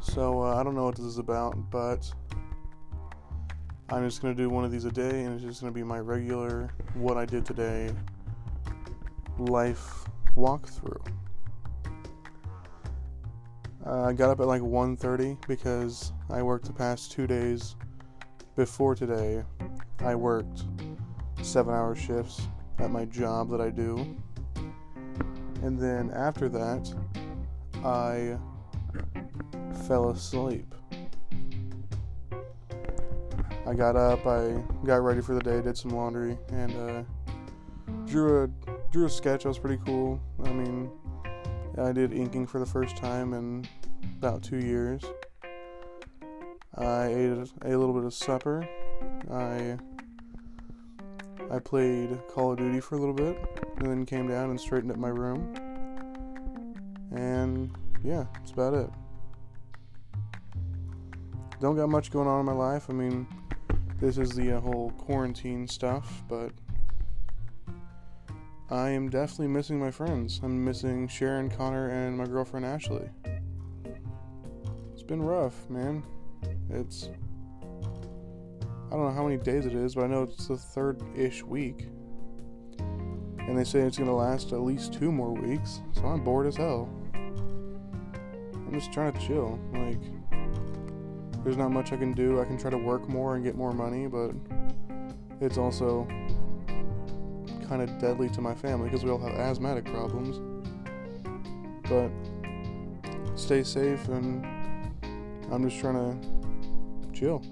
So uh, I don't know what this is about, but I'm just gonna do one of these a day, and it's just gonna be my regular what I did today life walkthrough. Uh, I got up at like 1:30 because I worked the past two days. Before today, I worked seven-hour shifts at my job that I do, and then after that, I fell asleep. I got up, I got ready for the day, did some laundry, and uh, drew a drew a sketch. That was pretty cool. I mean, I did inking for the first time in about two years. I ate a, a little bit of supper. I I played Call of Duty for a little bit, and then came down and straightened up my room. Yeah, that's about it. Don't got much going on in my life. I mean, this is the uh, whole quarantine stuff, but I am definitely missing my friends. I'm missing Sharon, Connor, and my girlfriend Ashley. It's been rough, man. It's. I don't know how many days it is, but I know it's the third ish week. And they say it's gonna last at least two more weeks, so I'm bored as hell. I'm just trying to chill. Like, there's not much I can do. I can try to work more and get more money, but it's also kind of deadly to my family because we all have asthmatic problems. But stay safe, and I'm just trying to chill.